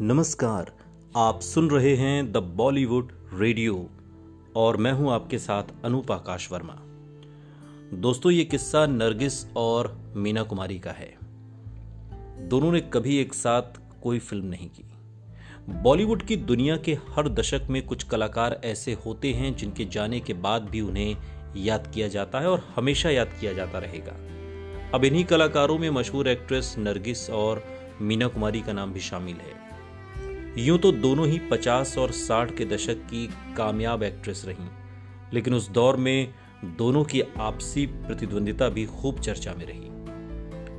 नमस्कार, आप सुन रहे हैं द बॉलीवुड रेडियो और मैं हूँ आपके साथ अनूप आकाश वर्मा। दोस्तों, ये किस्सा नरगिस और मीना कुमारी का है। दोनों ने कभी एक साथ कोई फ़िल्म नहीं की। बॉलीवुड की दुनिया के हर दशक में कुछ कलाकार ऐसे होते हैं जिनके जाने के बाद भी उन्हें याद किया जाता है और हमेशा याद किया जाता रहेगा। अब इन्हीं कलाकारों में मशहूर एक्ट्रेस नरगिस और मीना कुमारी का नाम भी शामिल है। यूँ तो दोनों ही 50 और 60 के दशक की कामयाब एक्ट्रेस रहीं, लेकिन उस दौर में दोनों की आपसी प्रतिद्वंदिता भी खूब चर्चा में रही।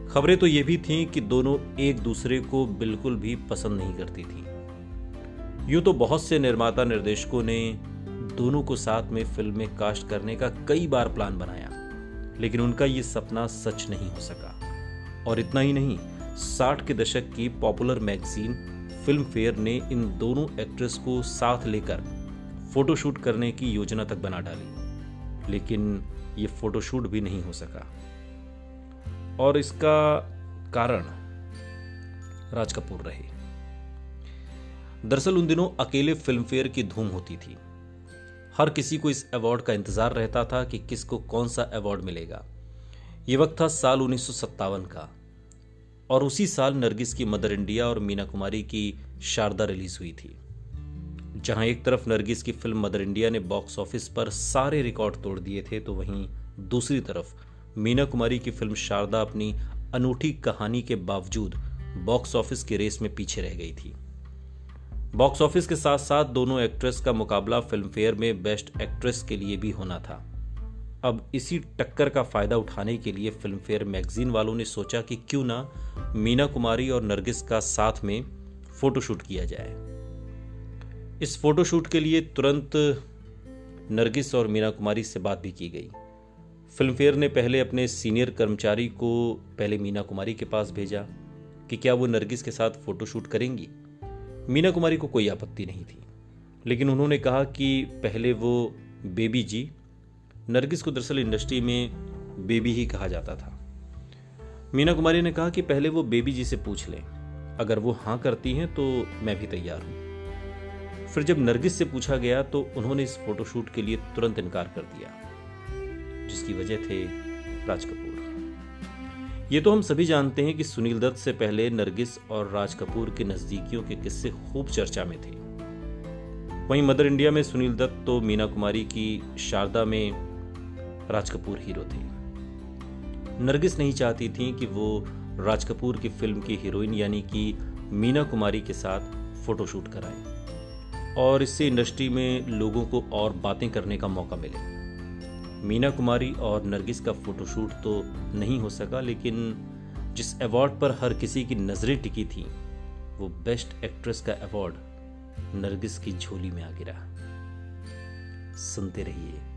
खबरें तो ये भी थीं कि दोनों एक दूसरे को बिल्कुल भी पसंद नहीं करती थी। यूँ तो बहुत से निर्माता निर्देशकों ने दोनों को साथ में फ़िल्म में कास्ट करने का कई बार प्लान बनाया, लेकिन उनका ये सपना सच नहीं हो सका। और इतना ही नहीं, साठ के दशक की पॉपुलर मैगजीन फ़िल्म फेयर ने इन दोनों एक्ट्रेस को साथ लेकर फोटोशूट करने की योजना तक बना डाली, लेकिन ये फोटोशूट भी नहीं हो सका। और इसका कारण राज कपूर रहे। दरअसल उन दिनों अकेले फ़िल्म फेयर की धूम होती थी। हर किसी को इस अवार्ड का इंतज़ार रहता था कि किसको कौन सा अवार्ड मिलेगा। ये वक्त था साल उन्नीस सौ सत्तावन का। और उसी साल नरगिस की मदर इंडिया और मीना कुमारी की शारदा रिलीज़ हुई थी। जहाँ एक तरफ़ नरगिस की फ़िल्म मदर इंडिया ने बॉक्स ऑफ़िस पर सारे रिकॉर्ड तोड़ दिए थे तो वहीं दूसरी तरफ़ मीना कुमारी की फ़िल्म शारदा अपनी अनूठी कहानी के बावजूद बॉक्स ऑफ़िस के रेस में पीछे रह गई थी। बॉक्स ऑफ़िस के साथ साथ दोनों एक्ट्रेस का मुकाबला फ़िल्म फेयर में बेस्ट एक्ट्रेस के लिए भी होना था। अब इसी टक्कर का फ़ायदा उठाने के लिए फ़िल्म फेयर मैगजीन वालों ने सोचा कि क्यों ना मीना कुमारी और नरगिस का साथ में फोटोशूट किया जाए। इस फोटोशूट के लिए तुरंत नरगिस और मीना कुमारी से बात भी की गई। फ़िल्म फेयर ने पहले अपने सीनियर कर्मचारी को पहले मीना कुमारी के पास भेजा कि क्या वो नरगिस के साथ फोटोशूट करेंगी। मीना कुमारी को कोई आपत्ति नहीं थी, लेकिन उन्होंने कहा कि पहले वो बेबी जी नरगिस को दरअसल इंडस्ट्री में बेबी ही कहा जाता था। मीना कुमारी ने कहा कि पहले वो बेबी जी से पूछ लें। अगर वो हाँ करती हैं तो मैं भी तैयार हूँ। फिर जब नरगिस से पूछा गया तो उन्होंने इस फोटोशूट के लिए तुरंत इनकार कर दिया, जिसकी वजह थे राज कपूर। ये तो हम सभी जानते हैं कि सुनील दत्त से पहले नरगिस और राज कपूर के नजदीकियों के किस्से खूब चर्चा में थे। वहीं मदर इंडिया में सुनील दत्त तो मीना कुमारी की शारदा में राज कपूर हीरो थे। नरगिस नहीं चाहती थी कि वो राज कपूर की फ़िल्म की हीरोइन यानी कि मीना कुमारी के साथ फोटोशूट कराए। और इससे इंडस्ट्री में लोगों को और बातें करने का मौका मिले। मीना कुमारी और नरगिस का फोटोशूट तो नहीं हो सका, लेकिन जिस अवार्ड पर हर किसी की नज़रें टिकी थी, वो बेस्ट एक्ट्रेस का अवार्ड नरगिस की झोली में आ गिरा सुनते रहिए।